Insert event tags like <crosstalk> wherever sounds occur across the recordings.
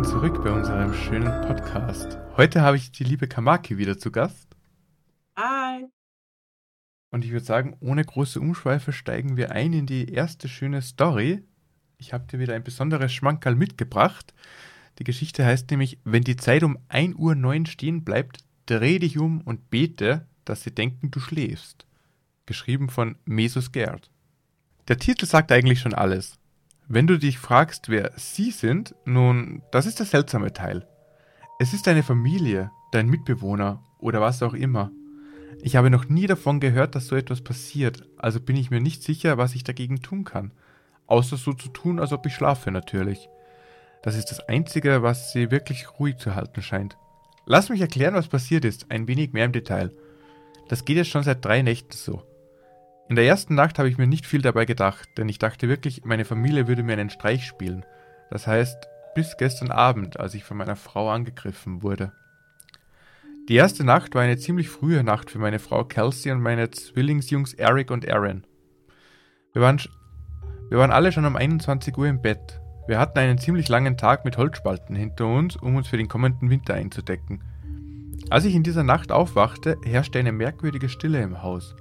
willkommen zurück bei unserem schönen Podcast. Heute habe ich die liebe Kamaki wieder zu Gast. Hi. Und ich würde sagen, ohne große Umschweife steigen wir ein in die erste schöne Story. Ich habe dir wieder ein besonderes Schmankerl mitgebracht. Die Geschichte heißt nämlich, wenn die Zeit um 1.09 Uhr stehen bleibt, dreh dich um und bete, dass sie denken, du schläfst. Geschrieben von Mesus Gerd. Der Titel sagt eigentlich schon alles. Wenn du dich fragst, wer sie sind, nun, das ist der seltsame Teil. Es ist deine Familie, dein Mitbewohner oder was auch immer. Ich habe noch nie davon gehört, dass so etwas passiert, also bin ich mir nicht sicher, was ich dagegen tun kann. Außer so zu tun, als ob ich schlafe natürlich. Das ist das Einzige, was sie wirklich ruhig zu halten scheint. Lass mich erklären, was passiert ist, ein wenig mehr im Detail. Das geht jetzt schon seit drei Nächten so. In der ersten Nacht habe ich mir nicht viel dabei gedacht, denn ich dachte wirklich, meine Familie würde mir einen Streich spielen. Das heißt, bis gestern Abend, als ich von meiner Frau angegriffen wurde. Die erste Nacht war eine ziemlich frühe Nacht für meine Frau Kelsey und meine Zwillingsjungs Eric und Aaron. Wir waren, wir waren alle schon um 21 Uhr im Bett. Wir hatten einen ziemlich langen Tag mit Holzspalten hinter uns, um uns für den kommenden Winter einzudecken. Als ich in dieser Nacht aufwachte, herrschte eine merkwürdige Stille im Haus.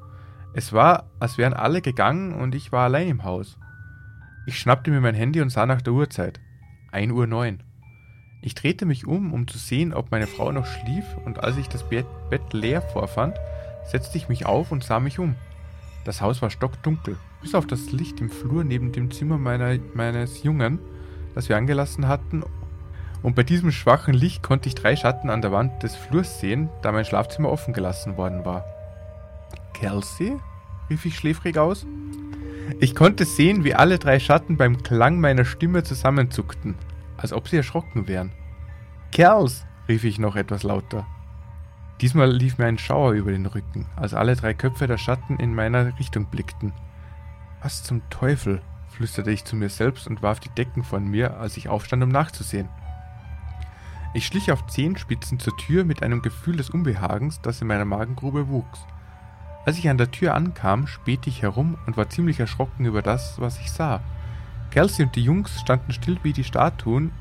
Es war, als wären alle gegangen und ich war allein im Haus. Ich schnappte mir mein Handy und sah nach der Uhrzeit. 1 Uhr 9. Ich drehte mich um, um zu sehen, ob meine Frau noch schlief, und als ich das Bett, Bett leer vorfand, setzte ich mich auf und sah mich um. Das Haus war stockdunkel, bis auf das Licht im Flur neben dem Zimmer meiner, meines Jungen, das wir angelassen hatten, und bei diesem schwachen Licht konnte ich drei Schatten an der Wand des Flurs sehen, da mein Schlafzimmer offen gelassen worden war. Kelsey? rief ich schläfrig aus. Ich konnte sehen, wie alle drei Schatten beim Klang meiner Stimme zusammenzuckten, als ob sie erschrocken wären. Kerls! rief ich noch etwas lauter. Diesmal lief mir ein Schauer über den Rücken, als alle drei Köpfe der Schatten in meiner Richtung blickten. Was zum Teufel? flüsterte ich zu mir selbst und warf die Decken von mir, als ich aufstand, um nachzusehen. Ich schlich auf Zehenspitzen zur Tür mit einem Gefühl des Unbehagens, das in meiner Magengrube wuchs. Als ich an der Tür ankam, spähte ich herum und war ziemlich erschrocken über das, was ich sah. Kelsey und die Jungs standen still wie die Statuen,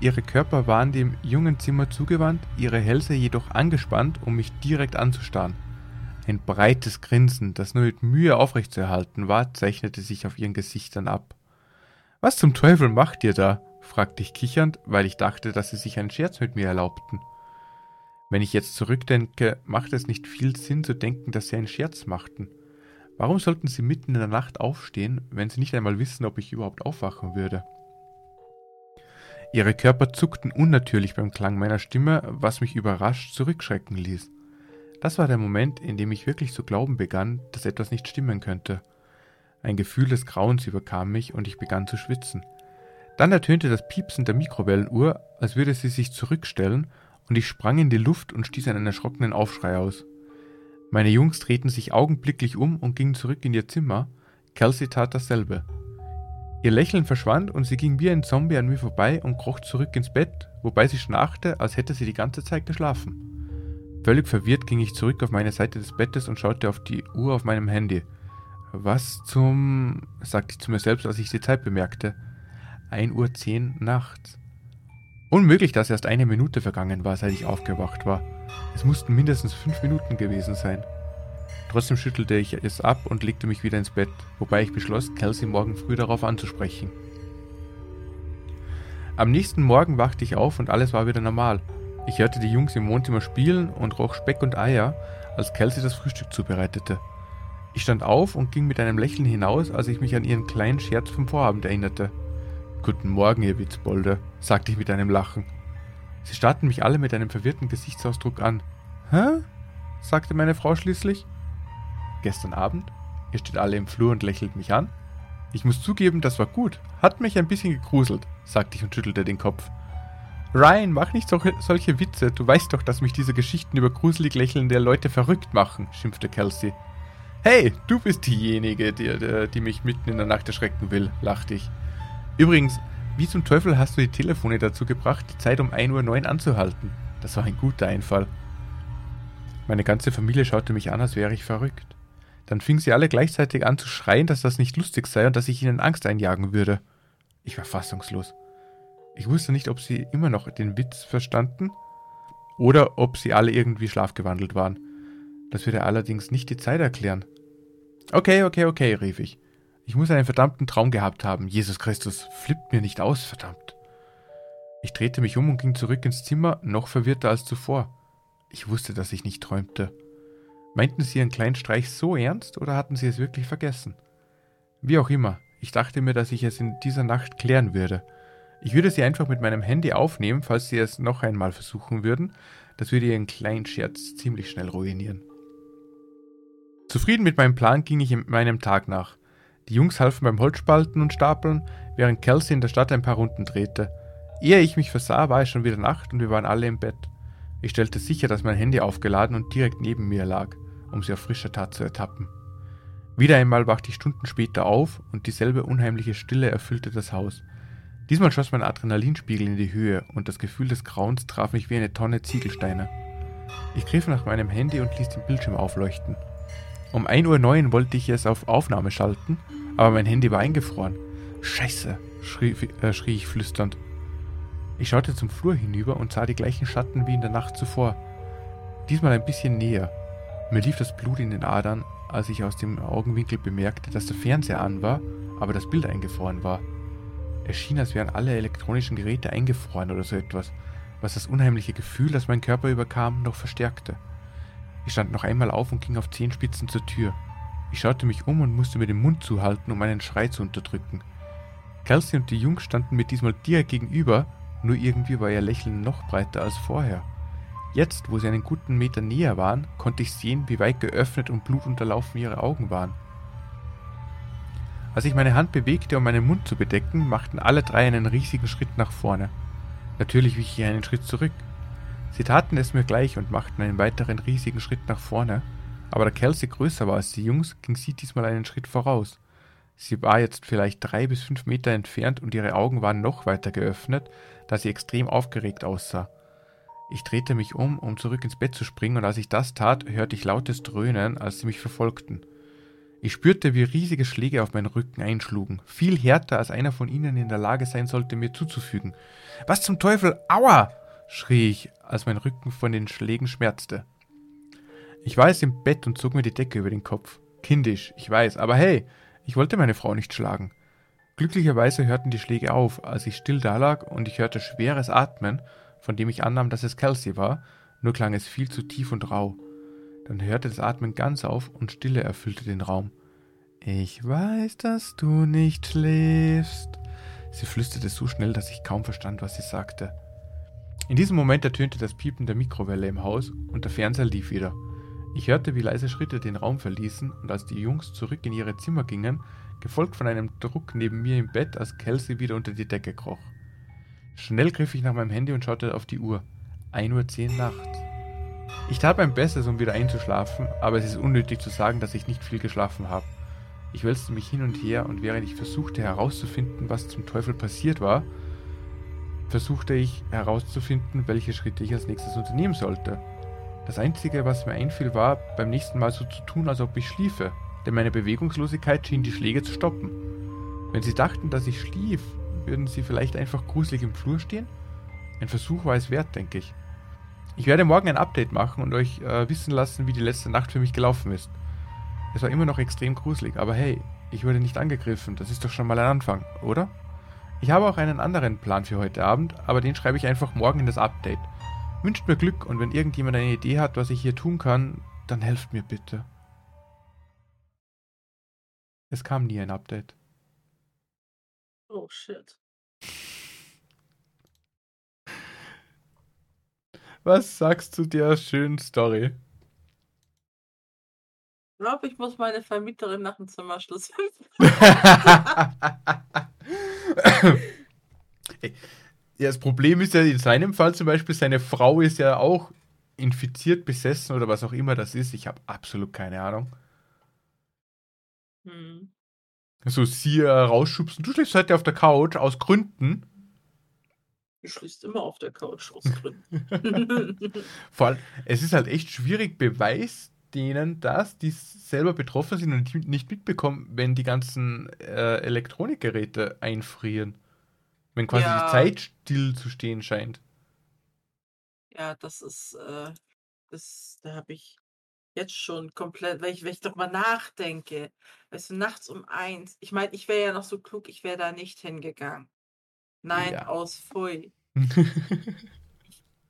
ihre Körper waren dem jungen Zimmer zugewandt, ihre Hälse jedoch angespannt, um mich direkt anzustarren. Ein breites Grinsen, das nur mit Mühe aufrechtzuerhalten war, zeichnete sich auf ihren Gesichtern ab. Was zum Teufel macht ihr da? fragte ich kichernd, weil ich dachte, dass sie sich einen Scherz mit mir erlaubten. Wenn ich jetzt zurückdenke, macht es nicht viel Sinn zu denken, dass sie einen Scherz machten. Warum sollten sie mitten in der Nacht aufstehen, wenn sie nicht einmal wissen, ob ich überhaupt aufwachen würde? Ihre Körper zuckten unnatürlich beim Klang meiner Stimme, was mich überrascht zurückschrecken ließ. Das war der Moment, in dem ich wirklich zu glauben begann, dass etwas nicht stimmen könnte. Ein Gefühl des Grauens überkam mich und ich begann zu schwitzen. Dann ertönte das Piepsen der Mikrowellenuhr, als würde sie sich zurückstellen und ich sprang in die Luft und stieß einen erschrockenen Aufschrei aus. Meine Jungs drehten sich augenblicklich um und gingen zurück in ihr Zimmer. Kelsey tat dasselbe. Ihr Lächeln verschwand und sie ging wie ein Zombie an mir vorbei und kroch zurück ins Bett, wobei sie schnarchte, als hätte sie die ganze Zeit geschlafen. Völlig verwirrt ging ich zurück auf meine Seite des Bettes und schaute auf die Uhr auf meinem Handy. Was zum... sagte ich zu mir selbst, als ich die Zeit bemerkte. 1.10 Uhr nachts. Unmöglich, dass erst eine Minute vergangen war, seit ich aufgewacht war. Es mussten mindestens fünf Minuten gewesen sein. Trotzdem schüttelte ich es ab und legte mich wieder ins Bett, wobei ich beschloss, Kelsey morgen früh darauf anzusprechen. Am nächsten Morgen wachte ich auf und alles war wieder normal. Ich hörte die Jungs im Wohnzimmer spielen und roch Speck und Eier, als Kelsey das Frühstück zubereitete. Ich stand auf und ging mit einem Lächeln hinaus, als ich mich an ihren kleinen Scherz vom Vorabend erinnerte. Guten Morgen, ihr Witzbolde, sagte ich mit einem Lachen. Sie starrten mich alle mit einem verwirrten Gesichtsausdruck an. Hä? sagte meine Frau schließlich. Gestern Abend? Ihr steht alle im Flur und lächelt mich an. Ich muss zugeben, das war gut. Hat mich ein bisschen gegruselt, sagte ich und schüttelte den Kopf. Ryan, mach nicht solche, solche Witze. Du weißt doch, dass mich diese Geschichten über gruselig lächelnde Leute verrückt machen, schimpfte Kelsey. Hey, du bist diejenige, die, die mich mitten in der Nacht erschrecken will, lachte ich. Übrigens, wie zum Teufel hast du die Telefone dazu gebracht, die Zeit um 1.09 Uhr anzuhalten? Das war ein guter Einfall. Meine ganze Familie schaute mich an, als wäre ich verrückt. Dann fingen sie alle gleichzeitig an zu schreien, dass das nicht lustig sei und dass ich ihnen Angst einjagen würde. Ich war fassungslos. Ich wusste nicht, ob sie immer noch den Witz verstanden oder ob sie alle irgendwie schlafgewandelt waren. Das würde allerdings nicht die Zeit erklären. Okay, okay, okay, rief ich. Ich muss einen verdammten Traum gehabt haben. Jesus Christus, flippt mir nicht aus, verdammt. Ich drehte mich um und ging zurück ins Zimmer, noch verwirrter als zuvor. Ich wusste, dass ich nicht träumte. Meinten sie ihren kleinen Streich so ernst oder hatten sie es wirklich vergessen? Wie auch immer, ich dachte mir, dass ich es in dieser Nacht klären würde. Ich würde sie einfach mit meinem Handy aufnehmen, falls sie es noch einmal versuchen würden. Das würde ihren kleinen Scherz ziemlich schnell ruinieren. Zufrieden mit meinem Plan ging ich meinem Tag nach. Die Jungs halfen beim Holzspalten und Stapeln, während Kelsey in der Stadt ein paar Runden drehte. Ehe ich mich versah, war es schon wieder Nacht und wir waren alle im Bett. Ich stellte sicher, dass mein Handy aufgeladen und direkt neben mir lag, um sie auf frischer Tat zu ertappen. Wieder einmal wachte ich Stunden später auf und dieselbe unheimliche Stille erfüllte das Haus. Diesmal schoss mein Adrenalinspiegel in die Höhe und das Gefühl des Grauens traf mich wie eine Tonne Ziegelsteine. Ich griff nach meinem Handy und ließ den Bildschirm aufleuchten. Um 1.09 Uhr wollte ich es auf Aufnahme schalten, aber mein Handy war eingefroren. Scheiße, schrie, äh, schrie ich flüsternd. Ich schaute zum Flur hinüber und sah die gleichen Schatten wie in der Nacht zuvor. Diesmal ein bisschen näher. Mir lief das Blut in den Adern, als ich aus dem Augenwinkel bemerkte, dass der Fernseher an war, aber das Bild eingefroren war. Es schien, als wären alle elektronischen Geräte eingefroren oder so etwas, was das unheimliche Gefühl, das mein Körper überkam, noch verstärkte. Ich stand noch einmal auf und ging auf Zehenspitzen zur Tür. Ich schaute mich um und musste mir den Mund zuhalten, um einen Schrei zu unterdrücken. Kelsey und die Jungs standen mir diesmal direkt gegenüber, nur irgendwie war ihr Lächeln noch breiter als vorher. Jetzt, wo sie einen guten Meter näher waren, konnte ich sehen, wie weit geöffnet und blutunterlaufen ihre Augen waren. Als ich meine Hand bewegte, um meinen Mund zu bedecken, machten alle drei einen riesigen Schritt nach vorne. Natürlich wich ich einen Schritt zurück. Sie taten es mir gleich und machten einen weiteren riesigen Schritt nach vorne, aber da Kelsey größer war als die Jungs, ging sie diesmal einen Schritt voraus. Sie war jetzt vielleicht drei bis fünf Meter entfernt und ihre Augen waren noch weiter geöffnet, da sie extrem aufgeregt aussah. Ich drehte mich um, um zurück ins Bett zu springen, und als ich das tat, hörte ich lautes Dröhnen, als sie mich verfolgten. Ich spürte, wie riesige Schläge auf meinen Rücken einschlugen, viel härter, als einer von ihnen in der Lage sein sollte, mir zuzufügen. Was zum Teufel? Aua! schrie ich, als mein Rücken von den Schlägen schmerzte. Ich war jetzt im Bett und zog mir die Decke über den Kopf. Kindisch, ich weiß, aber hey, ich wollte meine Frau nicht schlagen. Glücklicherweise hörten die Schläge auf, als ich still dalag und ich hörte schweres Atmen, von dem ich annahm, dass es Kelsey war, nur klang es viel zu tief und rau. Dann hörte das Atmen ganz auf und Stille erfüllte den Raum. Ich weiß, dass du nicht schläfst. Sie flüsterte so schnell, dass ich kaum verstand, was sie sagte. In diesem Moment ertönte das Piepen der Mikrowelle im Haus und der Fernseher lief wieder. Ich hörte, wie leise Schritte den Raum verließen und als die Jungs zurück in ihre Zimmer gingen, gefolgt von einem Druck neben mir im Bett, als Kelsey wieder unter die Decke kroch. Schnell griff ich nach meinem Handy und schaute auf die Uhr. 1.10 Uhr nachts. Ich tat mein Bestes, um wieder einzuschlafen, aber es ist unnötig zu sagen, dass ich nicht viel geschlafen habe. Ich wälzte mich hin und her und während ich versuchte herauszufinden, was zum Teufel passiert war, versuchte ich herauszufinden, welche Schritte ich als nächstes unternehmen sollte. Das Einzige, was mir einfiel, war, beim nächsten Mal so zu tun, als ob ich schliefe, denn meine Bewegungslosigkeit schien die Schläge zu stoppen. Wenn sie dachten, dass ich schlief, würden sie vielleicht einfach gruselig im Flur stehen? Ein Versuch war es wert, denke ich. Ich werde morgen ein Update machen und euch äh, wissen lassen, wie die letzte Nacht für mich gelaufen ist. Es war immer noch extrem gruselig, aber hey, ich wurde nicht angegriffen, das ist doch schon mal ein Anfang, oder? Ich habe auch einen anderen Plan für heute Abend, aber den schreibe ich einfach morgen in das Update. Wünscht mir Glück und wenn irgendjemand eine Idee hat, was ich hier tun kann, dann helft mir bitte. Es kam nie ein Update. Oh shit. Was sagst du der schönen Story? Ich glaube, ich muss meine Vermieterin nach dem Zimmerschluss <laughs> <laughs> ja, das Problem ist ja in seinem Fall zum Beispiel, seine Frau ist ja auch infiziert, besessen oder was auch immer das ist. Ich habe absolut keine Ahnung. Hm. So sie äh, rausschubsen. Du schläfst heute auf der Couch aus Gründen. Du schläfst immer auf der Couch aus Gründen. <laughs> Vor allem, es ist halt echt schwierig, Beweis denen das, die selber betroffen sind und nicht mitbekommen, wenn die ganzen äh, Elektronikgeräte einfrieren. Wenn quasi Ja. die Zeit still zu stehen scheint. Ja, das ist, äh, das, da habe ich jetzt schon komplett, wenn ich, wenn ich darüber nachdenke, weißt du, nachts um eins, ich meine, ich wäre ja noch so klug, ich wäre da nicht hingegangen. Nein, Ja. aus Pfui. <laughs>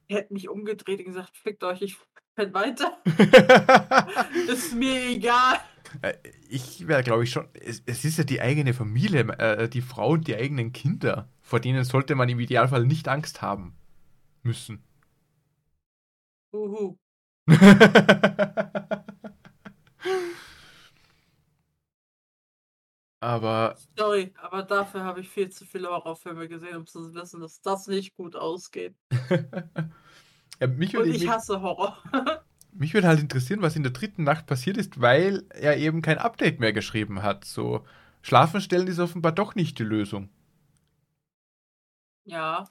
Ich hätte mich umgedreht und gesagt, fickt euch, ich penn weiter. <laughs> <laughs> Ist mir egal. Äh, ich wäre, glaube ich, schon. Es, es ist ja die eigene Familie, äh, die Frau und die eigenen Kinder. Vor denen sollte man im Idealfall nicht Angst haben müssen. Uhu. <laughs> Aber Sorry, aber dafür habe ich viel zu viele Horrorfilme gesehen, um zu wissen, dass das nicht gut ausgeht. <laughs> ja, mich Und ich mich, hasse Horror. <laughs> mich würde halt interessieren, was in der dritten Nacht passiert ist, weil er eben kein Update mehr geschrieben hat. So, Schlafen stellen ist offenbar doch nicht die Lösung. Ja,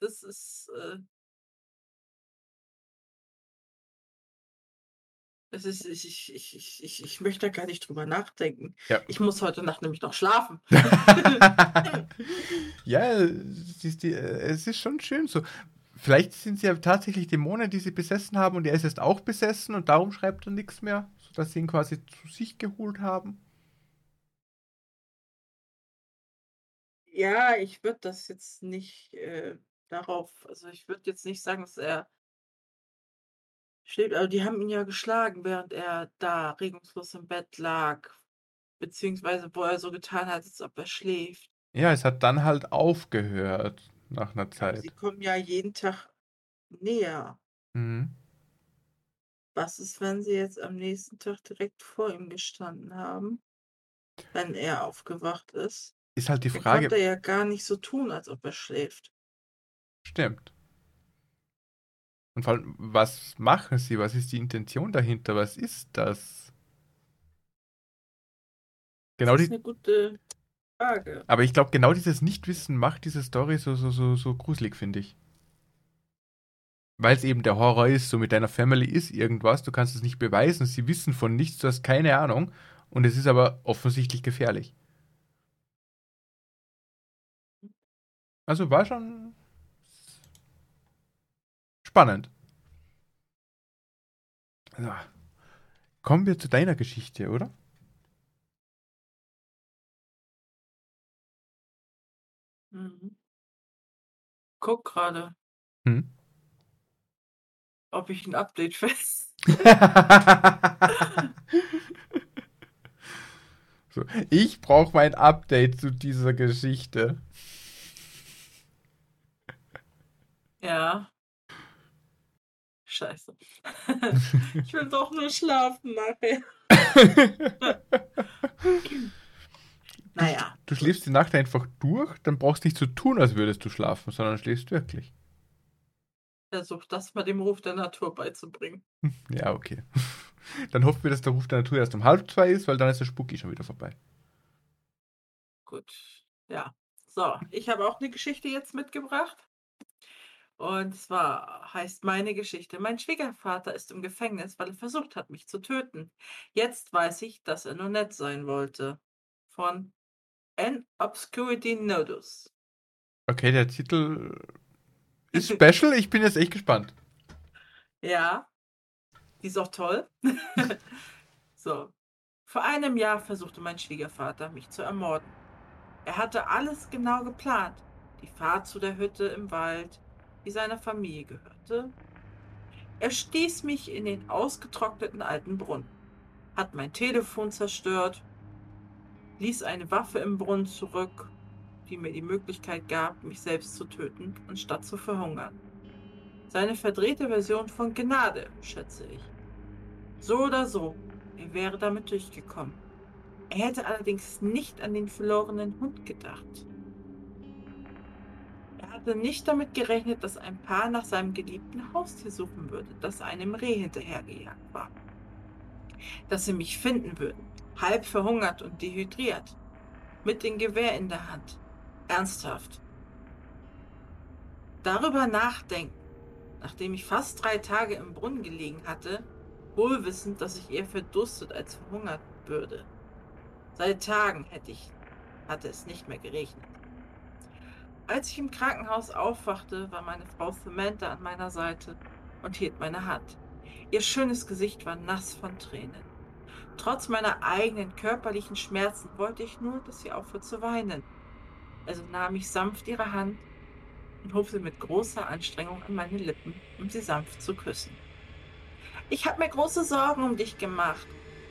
das ist. Äh, das ist ich, ich, ich, ich, ich, möchte da gar nicht drüber nachdenken. Ja. Ich muss heute Nacht nämlich noch schlafen. <laughs> <laughs> ja, es ist, die, es ist schon schön so. Vielleicht sind sie ja tatsächlich Dämonen, die sie besessen haben und er ist jetzt auch besessen und darum schreibt er nichts mehr, sodass sie ihn quasi zu sich geholt haben. Ja, ich würde das jetzt nicht äh, darauf, also ich würde jetzt nicht sagen, dass er schläft, aber die haben ihn ja geschlagen, während er da regungslos im Bett lag, beziehungsweise wo er so getan hat, als ob er schläft. Ja, es hat dann halt aufgehört nach einer Aber Zeit. sie kommen ja jeden Tag näher. Mhm. Was ist, wenn sie jetzt am nächsten Tag direkt vor ihm gestanden haben, wenn er aufgewacht ist? Ist halt die Dann Frage, konnte er ja gar nicht so tun, als ob er schläft. stimmt. Und vor allem, was machen sie? Was ist die Intention dahinter? Was ist das? Genau das die, ist eine gute Frage. aber ich glaube, genau dieses Nichtwissen macht diese Story so, so, so, so gruselig, finde ich. Weil es eben der Horror ist, so mit deiner Family ist irgendwas, du kannst es nicht beweisen, sie wissen von nichts, du hast keine Ahnung und es ist aber offensichtlich gefährlich. Also war schon spannend. So. Kommen wir zu deiner Geschichte, oder? Mhm. Guck gerade, Hm? ob ich ein Update fest. <laughs> so, ich brauche mein Update zu dieser Geschichte. Ja. Scheiße. <laughs> ich will doch nur schlafen nachher. <laughs> Naja. Du schläfst die Nacht einfach durch, dann brauchst du nicht zu tun, als würdest du schlafen, sondern schläfst wirklich. Versuch das mal dem Ruf der Natur beizubringen. <laughs> Ja, okay. <laughs> Dann hoffen wir, dass der Ruf der Natur erst um halb zwei ist, weil dann ist der Spooky schon wieder vorbei. Gut. Ja. So, ich habe auch eine Geschichte jetzt mitgebracht. Und zwar heißt meine Geschichte, mein Schwiegervater ist im Gefängnis, weil er versucht hat, mich zu töten. Jetzt weiß ich, dass er nur nett sein wollte. Von N. Obscurity Nodus. Okay, der Titel ist <laughs> special. Ich bin jetzt echt gespannt. Ja, die ist auch toll. <laughs> so. Vor einem Jahr versuchte mein Schwiegervater, mich zu ermorden. Er hatte alles genau geplant. Die Fahrt zu der Hütte im Wald, die seiner Familie gehörte. Er stieß mich in den ausgetrockneten alten Brunnen, hat mein Telefon zerstört, ließ eine Waffe im Brunnen zurück, die mir die Möglichkeit gab, mich selbst zu töten, anstatt zu verhungern. Seine verdrehte Version von Gnade, schätze ich. So oder so, er wäre damit durchgekommen. Er hätte allerdings nicht an den verlorenen Hund gedacht. Er hatte nicht damit gerechnet, dass ein Paar nach seinem geliebten Haustier suchen würde, das einem Reh hinterhergejagt war. Dass sie mich finden würden, halb verhungert und dehydriert, mit dem Gewehr in der Hand. Ernsthaft. Darüber nachdenken, nachdem ich fast drei Tage im Brunnen gelegen hatte, wohlwissend, dass ich eher verdurstet als verhungert würde. Seit Tagen hätte ich, hatte es nicht mehr geregnet. Als ich im Krankenhaus aufwachte, war meine Frau Samantha an meiner Seite und hielt meine Hand. Ihr schönes Gesicht war nass von Tränen. Trotz meiner eigenen körperlichen Schmerzen wollte ich nur, dass sie aufhört zu weinen. Also nahm ich sanft ihre Hand und hob sie mit großer Anstrengung an meine Lippen, um sie sanft zu küssen. Ich habe mir große Sorgen um dich gemacht.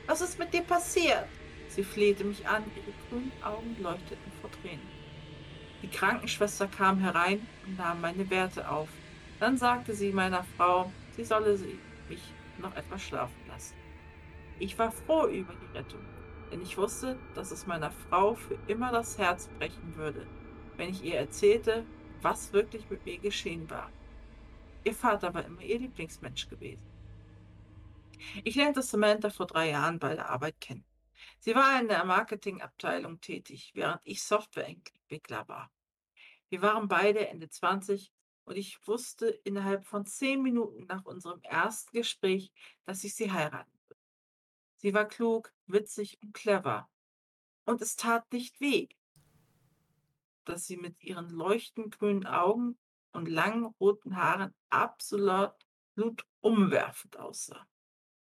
Was ist mit dir passiert? Sie flehte mich an, ihre grünen Augen leuchteten vor Tränen. Die Krankenschwester kam herein und nahm meine Werte auf. Dann sagte sie meiner Frau, sie solle mich noch etwas schlafen lassen. Ich war froh über die Rettung, denn ich wusste, dass es meiner Frau für immer das Herz brechen würde, wenn ich ihr erzählte, was wirklich mit mir geschehen war. Ihr Vater war immer ihr Lieblingsmensch gewesen. Ich lernte Samantha vor drei Jahren bei der Arbeit kennen. Sie war in der Marketingabteilung tätig, während ich Softwareentwickler war. Wir waren beide Ende 20 und ich wusste innerhalb von zehn Minuten nach unserem ersten Gespräch, dass ich sie heiraten. Sie war klug, witzig und clever. Und es tat nicht weh, dass sie mit ihren leuchtend grünen Augen und langen roten Haaren absolut blutumwerfend aussah.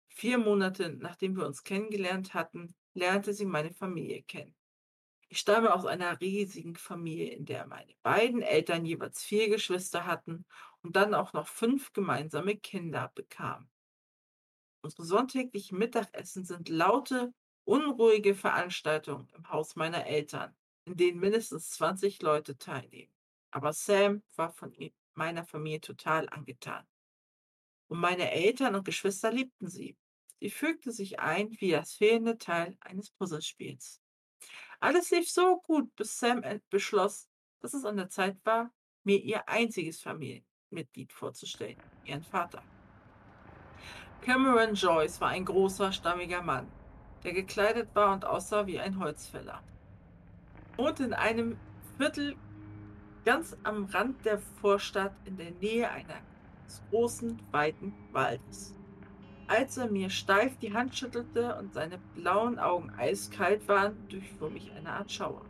Vier Monate nachdem wir uns kennengelernt hatten, lernte sie meine Familie kennen. Ich stamme aus einer riesigen Familie, in der meine beiden Eltern jeweils vier Geschwister hatten und dann auch noch fünf gemeinsame Kinder bekamen. Unsere sonntäglichen Mittagessen sind laute, unruhige Veranstaltungen im Haus meiner Eltern, in denen mindestens 20 Leute teilnehmen. Aber Sam war von meiner Familie total angetan. Und meine Eltern und Geschwister liebten sie. Sie fügte sich ein wie das fehlende Teil eines Puzzlespiels. Alles lief so gut, bis Sam beschloss, dass es an der Zeit war, mir ihr einziges Familienmitglied vorzustellen, ihren Vater. Cameron Joyce war ein großer, stammiger Mann, der gekleidet war und aussah wie ein Holzfäller. Und in einem Viertel ganz am Rand der Vorstadt in der Nähe eines großen, weiten Waldes. Als er mir steif die Hand schüttelte und seine blauen Augen eiskalt waren, durchfuhr mich eine Art Schauer.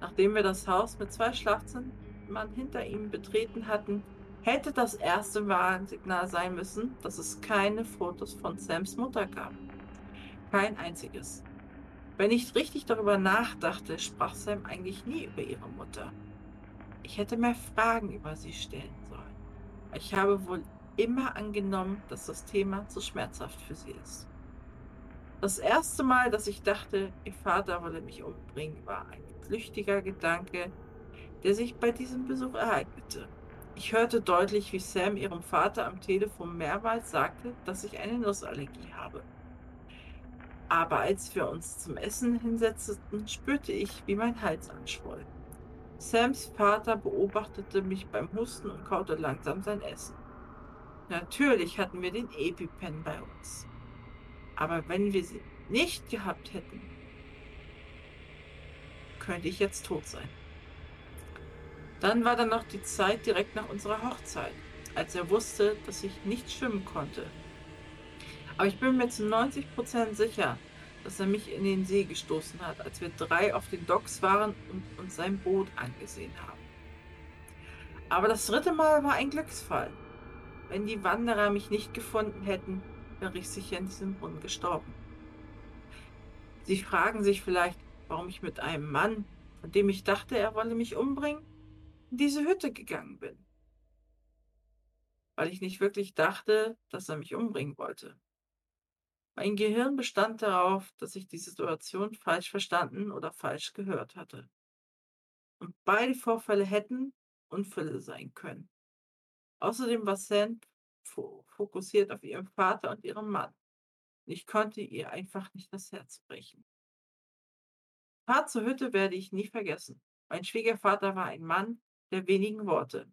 Nachdem wir das Haus mit zwei Schlafzimmern hinter ihm betreten hatten, hätte das erste Warnsignal sein müssen, dass es keine Fotos von Sams Mutter gab. Kein einziges. Wenn ich richtig darüber nachdachte, sprach Sam eigentlich nie über ihre Mutter. Ich hätte mehr Fragen über sie stellen sollen. Ich habe wohl immer angenommen, dass das Thema zu schmerzhaft für sie ist. Das erste Mal, dass ich dachte, ihr Vater wolle mich umbringen, war ein flüchtiger Gedanke, der sich bei diesem Besuch ereignete. Ich hörte deutlich, wie Sam ihrem Vater am Telefon mehrmals sagte, dass ich eine Nussallergie habe. Aber als wir uns zum Essen hinsetzten, spürte ich, wie mein Hals anschwoll. Sams Vater beobachtete mich beim Husten und kaute langsam sein Essen. Natürlich hatten wir den EpiPen bei uns. Aber wenn wir sie nicht gehabt hätten, könnte ich jetzt tot sein. Dann war da noch die Zeit direkt nach unserer Hochzeit, als er wusste, dass ich nicht schwimmen konnte. Aber ich bin mir zu 90% sicher, dass er mich in den See gestoßen hat, als wir drei auf den Docks waren und uns sein Boot angesehen haben. Aber das dritte Mal war ein Glücksfall. Wenn die Wanderer mich nicht gefunden hätten, wäre ich sicher in diesem Brunnen gestorben. Sie fragen sich vielleicht, warum ich mit einem Mann, von dem ich dachte, er wolle mich umbringen, in diese Hütte gegangen bin. Weil ich nicht wirklich dachte, dass er mich umbringen wollte. Mein Gehirn bestand darauf, dass ich die Situation falsch verstanden oder falsch gehört hatte. Und beide Vorfälle hätten Unfälle sein können. Außerdem war Sam fokussiert auf ihren Vater und ihren Mann. Ich konnte ihr einfach nicht das Herz brechen. Fahrt zur Hütte werde ich nie vergessen. Mein Schwiegervater war ein Mann der wenigen Worte.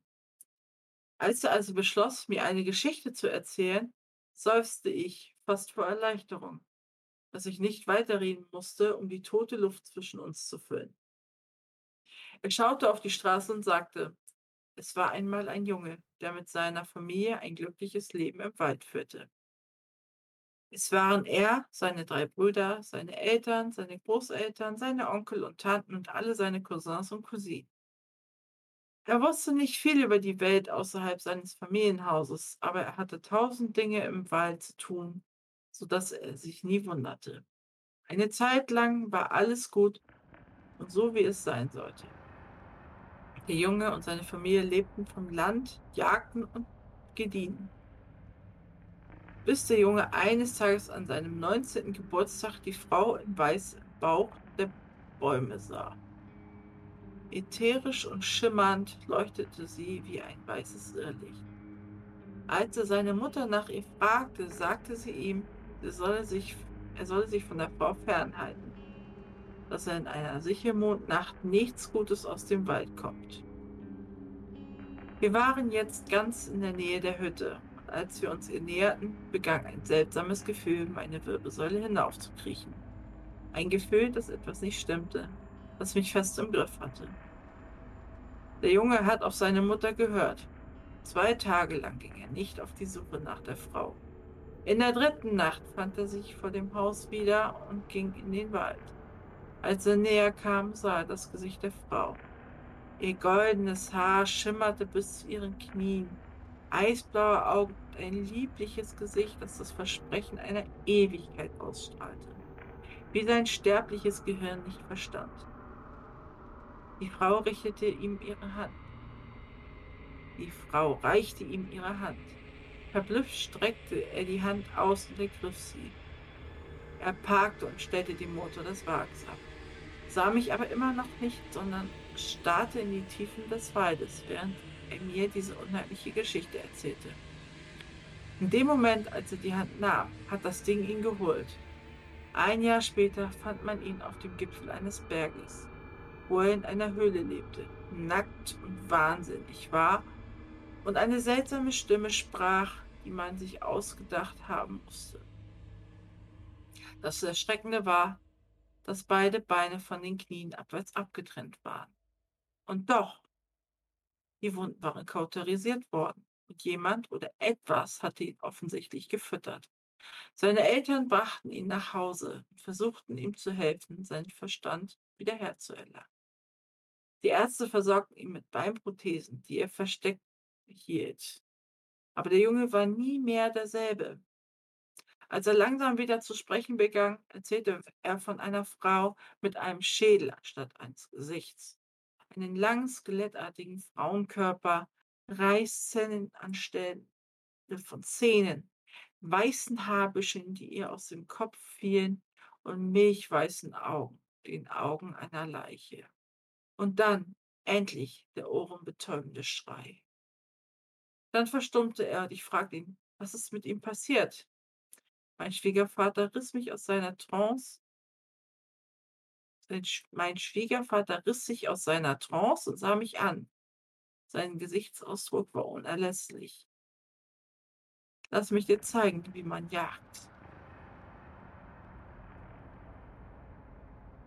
Als er also beschloss, mir eine Geschichte zu erzählen, seufzte ich fast vor Erleichterung, dass ich nicht weiterreden musste, um die tote Luft zwischen uns zu füllen. Er schaute auf die Straße und sagte, es war einmal ein Junge, der mit seiner Familie ein glückliches Leben im Wald führte. Es waren er, seine drei Brüder, seine Eltern, seine Großeltern, seine Onkel und Tanten und alle seine Cousins und Cousinen. Er wusste nicht viel über die Welt außerhalb seines Familienhauses, aber er hatte tausend Dinge im Wald zu tun, so dass er sich nie wunderte. Eine Zeit lang war alles gut und so, wie es sein sollte. Der Junge und seine Familie lebten vom Land, jagten und gediehen. Bis der Junge eines Tages an seinem 19. Geburtstag die Frau im weißen Bauch der Bäume sah. Ätherisch und schimmernd leuchtete sie wie ein weißes Irrlicht. Als er seine Mutter nach ihr fragte, sagte sie ihm, er solle sich, er solle sich von der Frau fernhalten, dass er in einer Sichermondnacht nichts Gutes aus dem Wald kommt. Wir waren jetzt ganz in der Nähe der Hütte. Als wir uns ihr näherten, begann ein seltsames Gefühl, meine Wirbelsäule hinaufzukriechen. Ein Gefühl, dass etwas nicht stimmte, das mich fest im Griff hatte. Der Junge hat auf seine Mutter gehört. Zwei Tage lang ging er nicht auf die Suche nach der Frau. In der dritten Nacht fand er sich vor dem Haus wieder und ging in den Wald. Als er näher kam, sah er das Gesicht der Frau. Ihr goldenes Haar schimmerte bis zu ihren Knien, eisblaue Augen und ein liebliches Gesicht, das das Versprechen einer Ewigkeit ausstrahlte, wie sein sterbliches Gehirn nicht verstand. Die Frau richtete ihm ihre Hand. Die Frau reichte ihm ihre Hand. Verblüfft streckte er die Hand aus und ergriff sie. Er parkte und stellte den Motor des Wagens ab, sah mich aber immer noch nicht, sondern starrte in die Tiefen des Waldes, während er mir diese unheimliche Geschichte erzählte. In dem Moment, als er die Hand nahm, hat das Ding ihn geholt. Ein Jahr später fand man ihn auf dem Gipfel eines Berges wo er in einer Höhle lebte, nackt und wahnsinnig war und eine seltsame Stimme sprach, die man sich ausgedacht haben musste. Das Erschreckende war, dass beide Beine von den Knien abwärts abgetrennt waren. Und doch, die Wunden waren kauterisiert worden und jemand oder etwas hatte ihn offensichtlich gefüttert. Seine Eltern brachten ihn nach Hause und versuchten ihm zu helfen, seinen Verstand wiederherzuerlangen. Die Ärzte versorgten ihn mit Beinprothesen, die er versteckt hielt. Aber der Junge war nie mehr derselbe. Als er langsam wieder zu sprechen begann, erzählte er von einer Frau mit einem Schädel anstatt eines Gesichts, einen langen skelettartigen Frauenkörper, Reißzähnen anstelle von Zähnen, weißen Haarbüscheln, die ihr aus dem Kopf fielen, und milchweißen Augen, den Augen einer Leiche. Und dann, endlich, der ohrenbetäubende Schrei. Dann verstummte er und ich fragte ihn, was ist mit ihm passiert? Mein Schwiegervater riss mich aus seiner Trance. Mein Schwiegervater riss sich aus seiner Trance und sah mich an. Sein Gesichtsausdruck war unerlässlich. Lass mich dir zeigen, wie man jagt.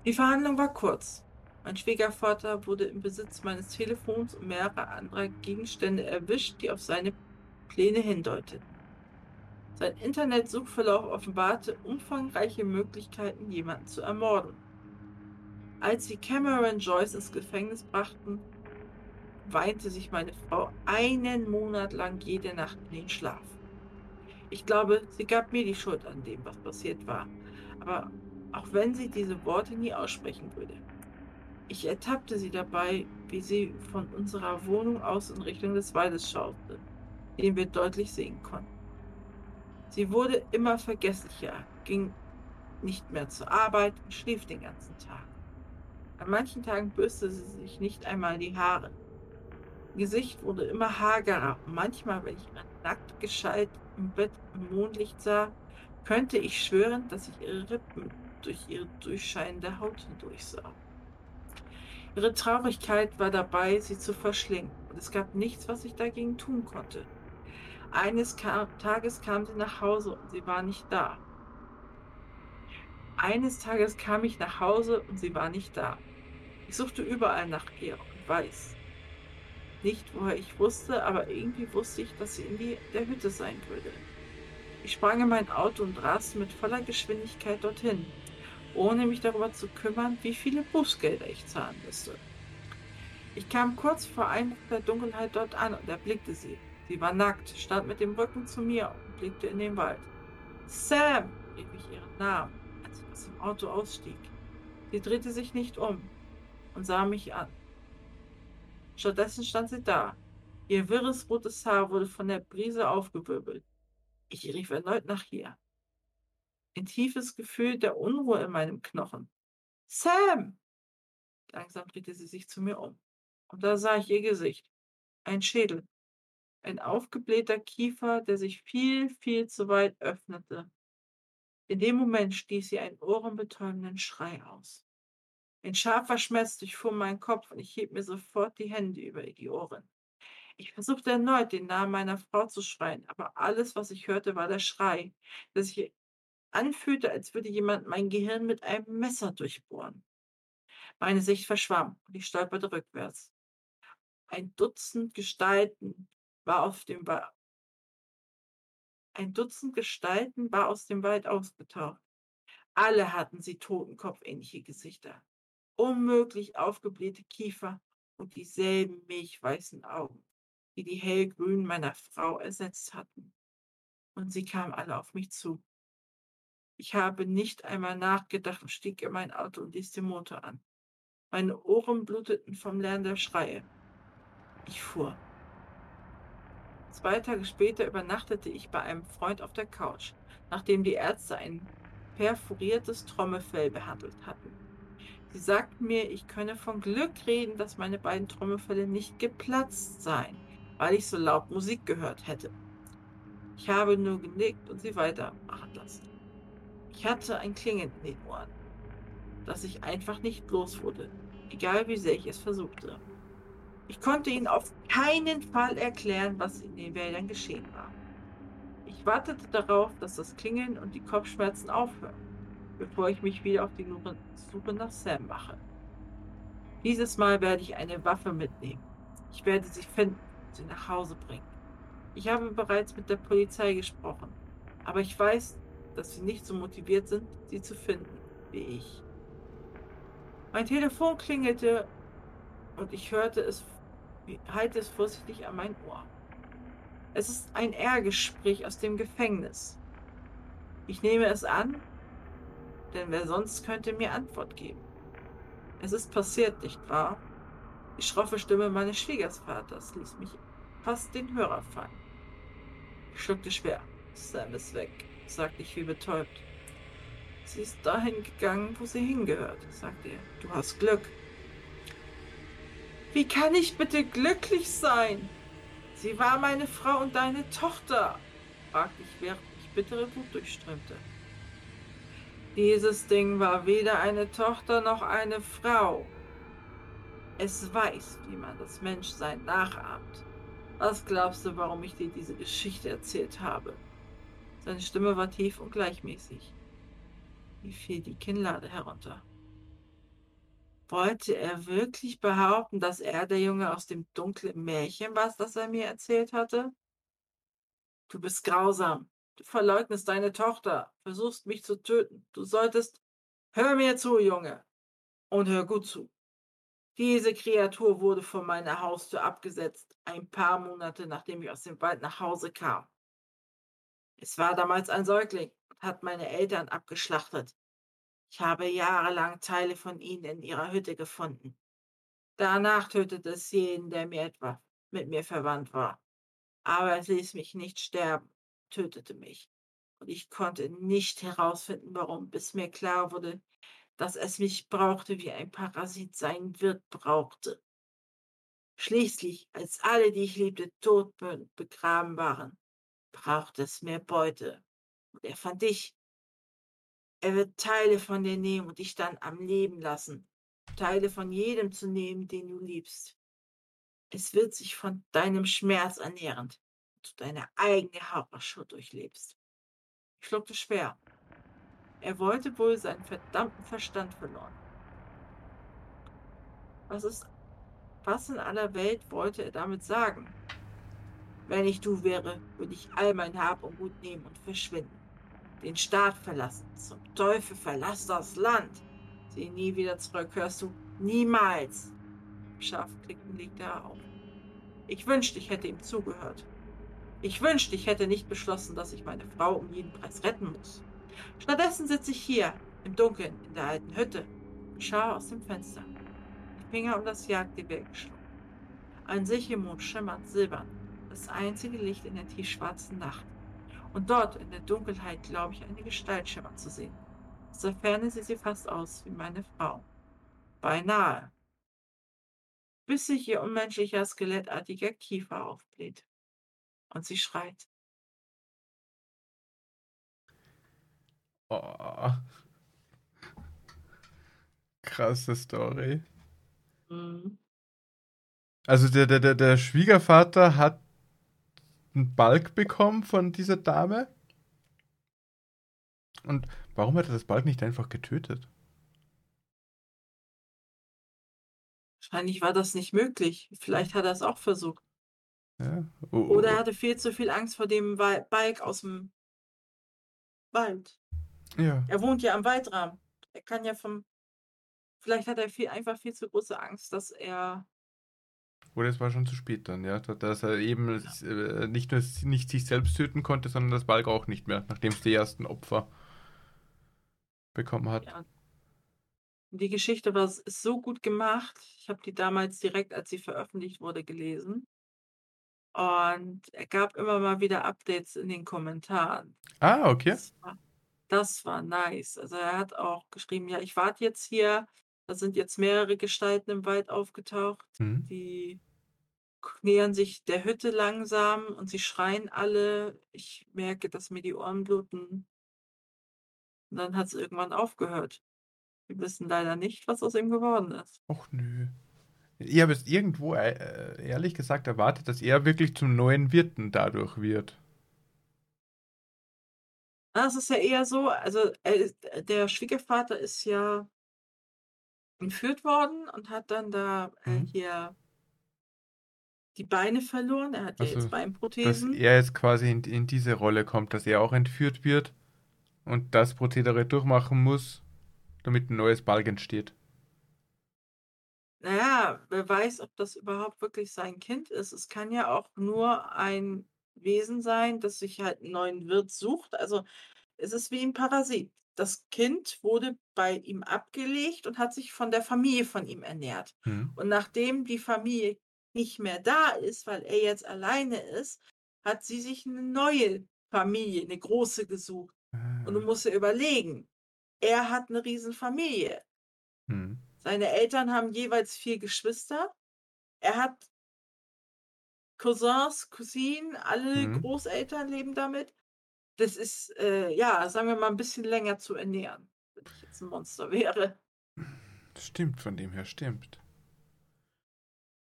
Die Verhandlung war kurz. Mein Schwiegervater wurde im Besitz meines Telefons und mehrerer anderer Gegenstände erwischt, die auf seine Pläne hindeuteten. Sein Internetsuchverlauf offenbarte umfangreiche Möglichkeiten, jemanden zu ermorden. Als sie Cameron Joyce ins Gefängnis brachten, weinte sich meine Frau einen Monat lang jede Nacht in den Schlaf. Ich glaube, sie gab mir die Schuld an dem, was passiert war, aber auch wenn sie diese Worte nie aussprechen würde. Ich ertappte sie dabei, wie sie von unserer Wohnung aus in Richtung des Waldes schaute, den wir deutlich sehen konnten. Sie wurde immer vergesslicher, ging nicht mehr zur Arbeit und schlief den ganzen Tag. An manchen Tagen bürste sie sich nicht einmal die Haare. Ihr Gesicht wurde immer hagerer manchmal, wenn ich ihr nackt gescheit im Bett im Mondlicht sah, könnte ich schwören, dass ich ihre Rippen durch ihre durchscheinende Haut hindurch sah. Ihre Traurigkeit war dabei, sie zu verschlingen, und es gab nichts, was ich dagegen tun konnte. Eines Tages kam sie nach Hause und sie war nicht da. Eines Tages kam ich nach Hause und sie war nicht da. Ich suchte überall nach ihr und weiß nicht, woher ich wusste, aber irgendwie wusste ich, dass sie in die, der Hütte sein würde. Ich sprang in mein Auto und raste mit voller Geschwindigkeit dorthin ohne mich darüber zu kümmern, wie viele Bußgelder ich zahlen müsste. Ich kam kurz vor Einbruch der Dunkelheit dort an und erblickte sie. Sie war nackt, stand mit dem Rücken zu mir und blickte in den Wald. Sam, rief ich ihren Namen, als ich aus dem Auto ausstieg. Sie drehte sich nicht um und sah mich an. Stattdessen stand sie da. Ihr wirres rotes Haar wurde von der Brise aufgewirbelt. Ich rief erneut nach ihr. Ein tiefes Gefühl der Unruhe in meinem Knochen. Sam! Langsam drehte sie sich zu mir um. Und da sah ich ihr Gesicht. Ein Schädel. Ein aufgeblähter Kiefer, der sich viel, viel zu weit öffnete. In dem Moment stieß sie einen ohrenbetäubenden Schrei aus. Ein scharfer Schmerz durchfuhr meinen Kopf und ich hielt mir sofort die Hände über die Ohren. Ich versuchte erneut, den Namen meiner Frau zu schreien, aber alles, was ich hörte, war der Schrei, der sich anfühlte, als würde jemand mein Gehirn mit einem Messer durchbohren. Meine Sicht verschwamm und ich stolperte rückwärts. Ein Dutzend Gestalten war auf dem Wald. Ein Dutzend Gestalten war aus dem Wald ausgetaucht. Alle hatten sie totenkopfähnliche Gesichter, unmöglich aufgeblähte Kiefer und dieselben milchweißen Augen, die die hellgrünen meiner Frau ersetzt hatten. Und sie kamen alle auf mich zu. Ich habe nicht einmal nachgedacht und stieg in mein Auto und ließ den Motor an. Meine Ohren bluteten vom Lärm der Schreie. Ich fuhr. Zwei Tage später übernachtete ich bei einem Freund auf der Couch, nachdem die Ärzte ein perforiertes Trommelfell behandelt hatten. Sie sagten mir, ich könne von Glück reden, dass meine beiden Trommelfälle nicht geplatzt seien, weil ich so laut Musik gehört hätte. Ich habe nur genickt und sie weitermachen lassen. Ich hatte ein Klingen in den Ohren, das ich einfach nicht los wurde, egal wie sehr ich es versuchte. Ich konnte ihnen auf keinen Fall erklären, was in den Wäldern geschehen war. Ich wartete darauf, dass das Klingeln und die Kopfschmerzen aufhören, bevor ich mich wieder auf die Suche nach Sam mache. Dieses Mal werde ich eine Waffe mitnehmen. Ich werde sie finden und sie nach Hause bringen. Ich habe bereits mit der Polizei gesprochen, aber ich weiß, dass sie nicht so motiviert sind, sie zu finden wie ich. Mein Telefon klingelte und ich hörte es, halte es vorsichtig an mein Ohr. Es ist ein R-Gespräch aus dem Gefängnis. Ich nehme es an, denn wer sonst könnte mir Antwort geben? Es ist passiert, nicht wahr? Die schroffe Stimme meines Schwiegervaters ließ mich fast den Hörer fallen. Ich schluckte schwer. Sam ist weg sagte ich wie betäubt. Sie ist dahin gegangen, wo sie hingehört, sagte er. Du hast Glück. Wie kann ich bitte glücklich sein? Sie war meine Frau und deine Tochter, fragte ich, während mich bittere Wut durchströmte. Dieses Ding war weder eine Tochter noch eine Frau. Es weiß, wie man das Menschsein nachahmt. Was glaubst du, warum ich dir diese Geschichte erzählt habe? Seine Stimme war tief und gleichmäßig. Wie fiel die Kinnlade herunter. Wollte er wirklich behaupten, dass er der Junge aus dem dunklen Märchen war, das er mir erzählt hatte? Du bist grausam. Du verleugnest deine Tochter, versuchst mich zu töten. Du solltest. Hör mir zu, Junge. Und hör gut zu. Diese Kreatur wurde vor meiner Haustür abgesetzt, ein paar Monate nachdem ich aus dem Wald nach Hause kam. Es war damals ein Säugling und hat meine Eltern abgeschlachtet. Ich habe jahrelang Teile von ihnen in ihrer Hütte gefunden. Danach tötete es jeden, der mir etwa mit mir verwandt war. Aber es ließ mich nicht sterben, tötete mich. Und ich konnte nicht herausfinden, warum, bis mir klar wurde, dass es mich brauchte, wie ein Parasit seinen Wirt brauchte. Schließlich, als alle, die ich liebte, tot begraben waren, braucht es mehr Beute. Und er fand dich. Er wird Teile von dir nehmen und dich dann am Leben lassen. Teile von jedem zu nehmen, den du liebst. Es wird sich von deinem Schmerz ernähren, du deine eigene Horrorshow durchlebst. Ich schluckte schwer. Er wollte wohl seinen verdammten Verstand verloren. Was ist, was in aller Welt wollte er damit sagen? Wenn ich du wäre, würde ich all mein Hab und Gut nehmen und verschwinden. Den Staat verlassen. Zum Teufel verlass das Land. Sieh nie wieder zurück, hörst du? Niemals. scharf klicken, legte er auf. Ich wünschte, ich hätte ihm zugehört. Ich wünschte, ich hätte nicht beschlossen, dass ich meine Frau um jeden Preis retten muss. Stattdessen sitze ich hier, im Dunkeln, in der alten Hütte, schaue aus dem Fenster. Die Finger um das Jagdgewehr geschlungen. Ein Sichelmond schimmert silbern, das einzige Licht in der tiefschwarzen Nacht. Und dort in der Dunkelheit glaube ich eine Gestalt schimmern zu sehen. Aus der Ferne sieht sie fast aus wie meine Frau. Beinahe. Bis sich ihr unmenschlicher, skelettartiger Kiefer aufbläht. Und sie schreit. Oh. Krasse Story. Mhm. Also der, der, der, der Schwiegervater hat einen Balk bekommen von dieser Dame. Und warum hat er das Balk nicht einfach getötet? Wahrscheinlich war das nicht möglich. Vielleicht hat er es auch versucht. Ja. Oh, Oder er oh, hatte viel zu viel Angst vor dem Balk aus dem Wald. ja. Er wohnt ja am Waldrand. Er kann ja vom. Vielleicht hat er viel, einfach viel zu große Angst, dass er. Oder es war schon zu spät dann, ja. Dass er eben äh, nicht nur nicht sich selbst töten konnte, sondern das Balk auch nicht mehr, nachdem es die ersten Opfer bekommen hat. Ja. Die Geschichte war ist so gut gemacht. Ich habe die damals direkt, als sie veröffentlicht wurde, gelesen. Und er gab immer mal wieder Updates in den Kommentaren. Ah, okay. Das war, das war nice. Also er hat auch geschrieben, ja, ich warte jetzt hier. Da sind jetzt mehrere Gestalten im Wald aufgetaucht. Mhm. Die nähern sich der Hütte langsam und sie schreien alle. Ich merke, dass mir die Ohren bluten. Und dann hat es irgendwann aufgehört. Wir wissen leider nicht, was aus ihm geworden ist. Och nö. Ich habe es irgendwo äh, ehrlich gesagt erwartet, dass er wirklich zum neuen Wirten dadurch wird. Das ist ja eher so, also ist, der Schwiegervater ist ja entführt worden und hat dann da äh, Mhm. hier die Beine verloren. Er hat ja Also, jetzt Dass Beinprothesen. er jetzt quasi in, in diese Rolle kommt, dass er auch entführt wird und das Prozedere durchmachen muss, damit ein neues Balg entsteht. Naja, wer weiß, ob das überhaupt wirklich sein Kind ist. Es kann ja auch nur ein Wesen sein, das sich halt einen neuen Wirt sucht. Also es ist wie ein Parasit. Das Kind wurde bei ihm abgelegt und hat sich von der Familie von ihm ernährt. Hm. Und nachdem die Familie nicht mehr da ist, weil er jetzt alleine ist, hat sie sich eine neue Familie, eine große gesucht. Und du Ah. musst dir überlegen, er hat eine Riesenfamilie. Hm. Seine Eltern haben jeweils vier Geschwister. Er hat Cousins, Cousinen, alle Mhm. Großeltern leben damit. Das ist, äh, ja, sagen wir mal, ein bisschen länger zu ernähren, wenn ich jetzt ein Monster <laughs> wäre. Stimmt, von dem her stimmt.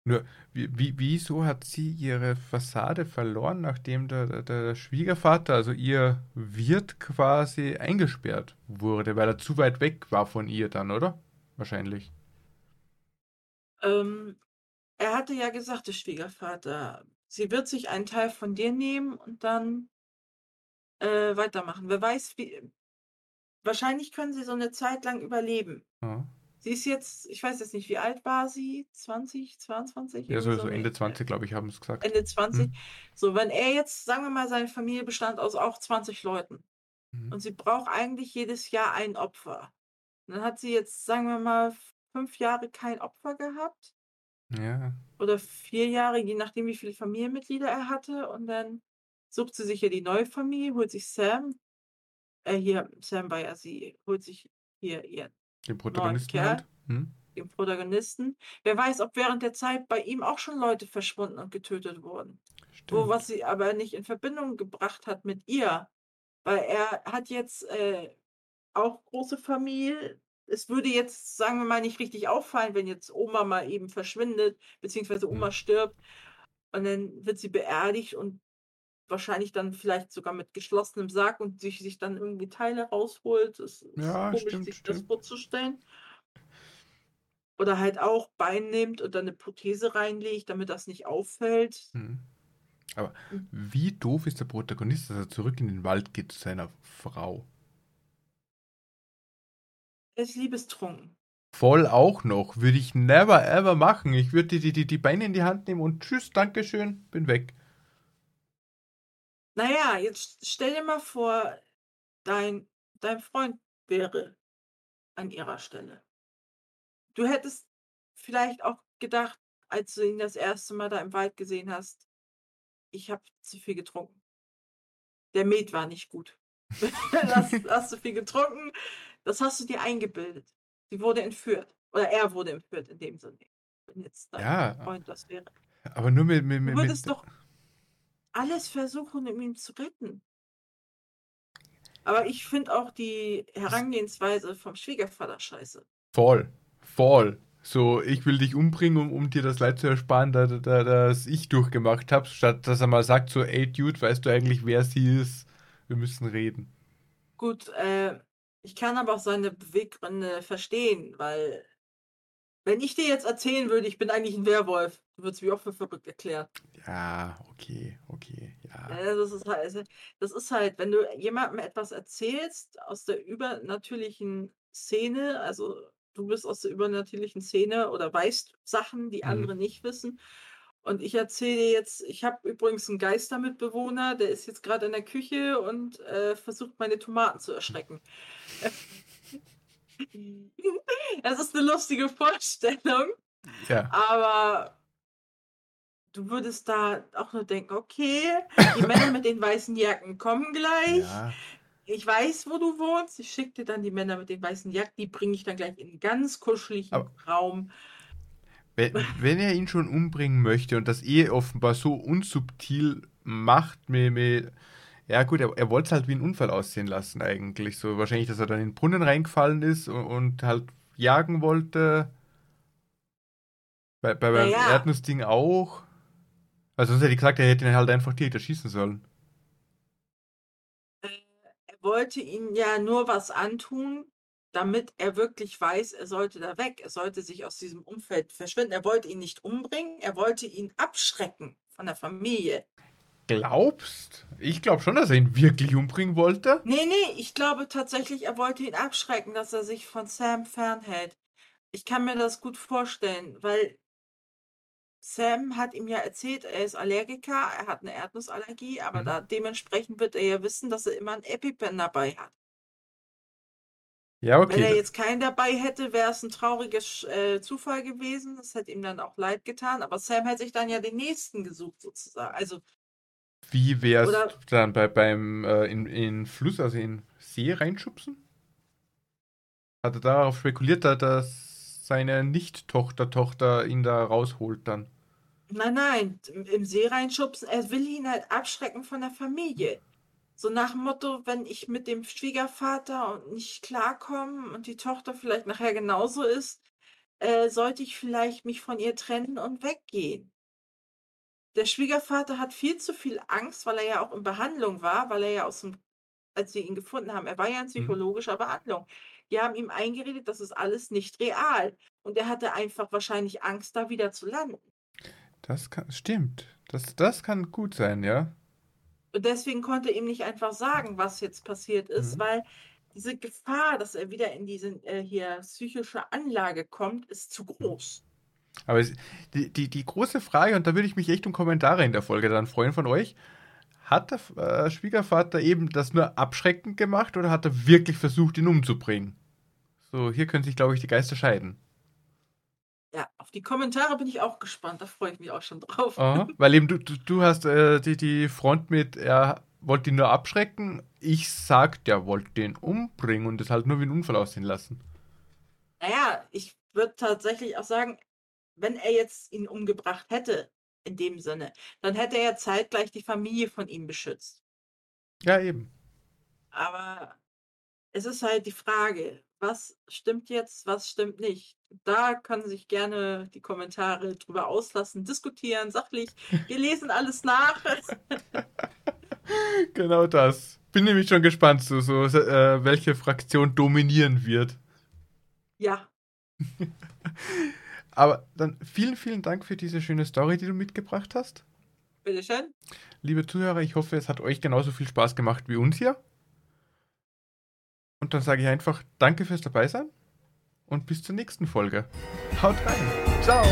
Nur, wie, wie, wieso hat sie ihre Fassade verloren, nachdem der, der, der Schwiegervater, also ihr Wirt, quasi eingesperrt wurde, weil er zu weit weg war von ihr dann, oder? Wahrscheinlich. Ähm, er hatte ja gesagt, der Schwiegervater, sie wird sich einen Teil von dir nehmen und dann äh, weitermachen. Wer weiß, wie. Wahrscheinlich können sie so eine Zeit lang überleben. Ja, Sie ist jetzt, ich weiß jetzt nicht, wie alt war sie? 20, 22? ja so, so Ende eine- 20, glaube ich, haben es gesagt. Ende 20. Hm. So, wenn er jetzt, sagen wir mal, seine Familie bestand aus auch 20 Leuten Mhm. und sie braucht eigentlich jedes Jahr ein Opfer. Dann hat sie jetzt, sagen wir mal, fünf Jahre kein Opfer gehabt Ja, oder vier Jahre, je nachdem, wie viele Familienmitglieder er hatte. Und dann sucht sie sich ja die neue Familie, holt sich Sam. Äh, hier, Sam war ja sie, holt sich hier ihren den Protagonisten Kerl. halt. Hm? den Protagonisten. Wer weiß, ob während der Zeit bei ihm auch schon Leute verschwunden und getötet wurden. Wo, Stimmt. was sie aber nicht in Verbindung gebracht hat mit ihr. Weil er hat jetzt äh, auch große Familie. Es würde jetzt, sagen wir mal, nicht richtig auffallen, wenn jetzt Oma mal eben verschwindet, beziehungsweise Oma Hm. stirbt. Und dann wird sie beerdigt und wahrscheinlich dann vielleicht sogar mit geschlossenem Sarg und sich, sich dann irgendwie Teile rausholt. Es ist Ja, komisch, stimmt, sich das stimmt. vorzustellen. Oder halt auch Bein nimmt und dann eine Prothese reinlegt, damit das nicht auffällt. Hm. Aber Mhm. wie doof ist der Protagonist, dass er zurück in den Wald geht zu seiner Frau? Er ist liebestrunken. Voll auch noch. Würde ich never ever machen. Ich würde die, die, die Beine in die Hand nehmen und tschüss, Dankeschön, bin weg. Naja, jetzt stell dir mal vor, dein, dein Freund wäre an ihrer Stelle. Du hättest vielleicht auch gedacht, als du ihn das erste Mal da im Wald gesehen hast, ich habe zu viel getrunken. Der Met war nicht gut. hast, hast du viel getrunken, das hast du dir eingebildet. Sie wurde entführt. Oder er wurde entführt in dem Sinne. Wenn jetzt dein Ja, Freund das wäre. aber nur mit, mit, Du mit, würdest mit doch alles versuchen, um ihn zu retten. Aber ich finde auch die Herangehensweise vom Schwiegervater scheiße. voll, voll. So, ich will dich umbringen, um, um dir das Leid zu ersparen, da, da, da, das ich durchgemacht habe, statt dass er mal sagt so, ey Dude, weißt du eigentlich, wer sie ist? Wir müssen reden. Gut, äh, ich kann aber auch seine Beweggründe verstehen, weil wenn ich dir jetzt erzählen würde, ich bin eigentlich ein Werwolf, du würdest mich auch für verrückt erklären. Ja, okay, okay, ja. Ja, das ist halt, das ist halt, wenn du jemandem etwas erzählst aus der übernatürlichen Szene, also du bist aus der übernatürlichen Szene oder weißt Sachen, die Mhm. andere nicht wissen. Und ich erzähle dir jetzt, ich habe übrigens einen Geistermitbewohner, der ist jetzt gerade in der Küche und äh, versucht meine Tomaten zu erschrecken. <laughs> <laughs> Das ist eine lustige Vorstellung, Ja, aber du würdest da auch nur denken, okay, die <laughs> Männer mit den weißen Jacken kommen gleich. ja. Ich weiß, wo du wohnst. Ich schicke dir dann die Männer mit den weißen Jacken. Die bringe ich dann gleich in einen ganz kuscheligen Aber- Raum. Wenn, wenn er ihn schon umbringen möchte und das eh offenbar so unsubtil macht, mir, mir, ja gut, er, er wollte es halt wie ein Unfall aussehen lassen eigentlich. So wahrscheinlich, dass er dann in den Brunnen reingefallen ist und, und halt jagen wollte. Bei, bei beim Naja. Erdnussding auch. Also sonst hätte ich gesagt, er hätte ihn halt einfach direkt erschießen sollen. Äh, er wollte ihnen ja nur was antun, damit er wirklich weiß, er sollte da weg. Er sollte sich aus diesem Umfeld verschwinden. Er wollte ihn nicht umbringen, er wollte ihn abschrecken von der Familie. Glaubst? Ich glaube schon, dass er ihn wirklich umbringen wollte. Nee, nee, ich glaube tatsächlich, er wollte ihn abschrecken, dass er sich von Sam fernhält. Ich kann mir das gut vorstellen, weil Sam hat ihm ja erzählt, er ist Allergiker, er hat eine Erdnussallergie, aber Mhm. da dementsprechend wird er ja wissen, dass er immer ein EpiPen dabei hat. Ja, Wenn er okay. jetzt keinen dabei hätte, wäre es ein trauriger äh, Zufall gewesen. Das hätte ihm dann auch leid getan. Aber Sam hätte sich dann ja den nächsten gesucht, sozusagen. Also, Wie wär's Oder- dann bei, beim äh, in, in Fluss, also in See reinschubsen? Hat er darauf spekuliert, da- dass seine Nicht-Tochter-Tochter ihn da rausholt dann? nein, nein, im, See reinschubsen. Er will ihn halt abschrecken von der Familie. So nach dem Motto, wenn ich mit dem Schwiegervater und nicht klarkomme und die Tochter vielleicht nachher genauso ist, äh, sollte ich vielleicht mich von ihr trennen und weggehen. Der Schwiegervater hat viel zu viel Angst, weil er ja auch in Behandlung war, weil er ja aus dem, als wir ihn gefunden haben, er war ja in psychologischer Behandlung. Die haben ihm eingeredet, das ist alles nicht real. Und er hatte einfach wahrscheinlich Angst, da wieder zu landen. Das kann, stimmt. Das, das kann gut sein, ja. Und deswegen konnte er ihm nicht einfach sagen, was jetzt passiert ist, Mhm. weil diese Gefahr, dass er wieder in diese äh, hier psychische Anlage kommt, ist zu groß. Aber die, die, die große Frage, und da würde ich mich echt um Kommentare in der Folge dann freuen von euch, hat der äh, Schwiegervater eben das nur abschreckend gemacht oder hat er wirklich versucht, ihn umzubringen? So, hier können sich, glaube ich, die Geister scheiden. Ja, auf die Kommentare bin ich auch gespannt, da freue ich mich auch schon drauf. Aha, <laughs> weil eben du, du, du hast äh, die, die Front mit, er wollte ihn nur abschrecken. Ich sag, der wollte den umbringen und es halt nur wie ein Unfall aussehen lassen. Naja, ich würde tatsächlich auch sagen, wenn er jetzt ihn umgebracht hätte, in dem Sinne, dann hätte er ja zeitgleich die Familie von ihm beschützt. Ja, eben. Aber es ist halt die Frage, was stimmt jetzt, was stimmt nicht. Da können sich gerne die Kommentare drüber auslassen, diskutieren, sachlich. Wir lesen alles nach. <laughs> Genau das. Bin nämlich schon gespannt, so, so äh, welche Fraktion dominieren wird. Ja, <laughs> Aber dann vielen, vielen Dank für diese schöne Story, die du mitgebracht hast. bitteschön. Liebe Zuhörer, ich hoffe, es hat euch genauso viel Spaß gemacht wie uns hier. Und dann sage ich einfach Danke fürs Dabeisein. und bis zur nächsten Folge. Haut rein. Ciao.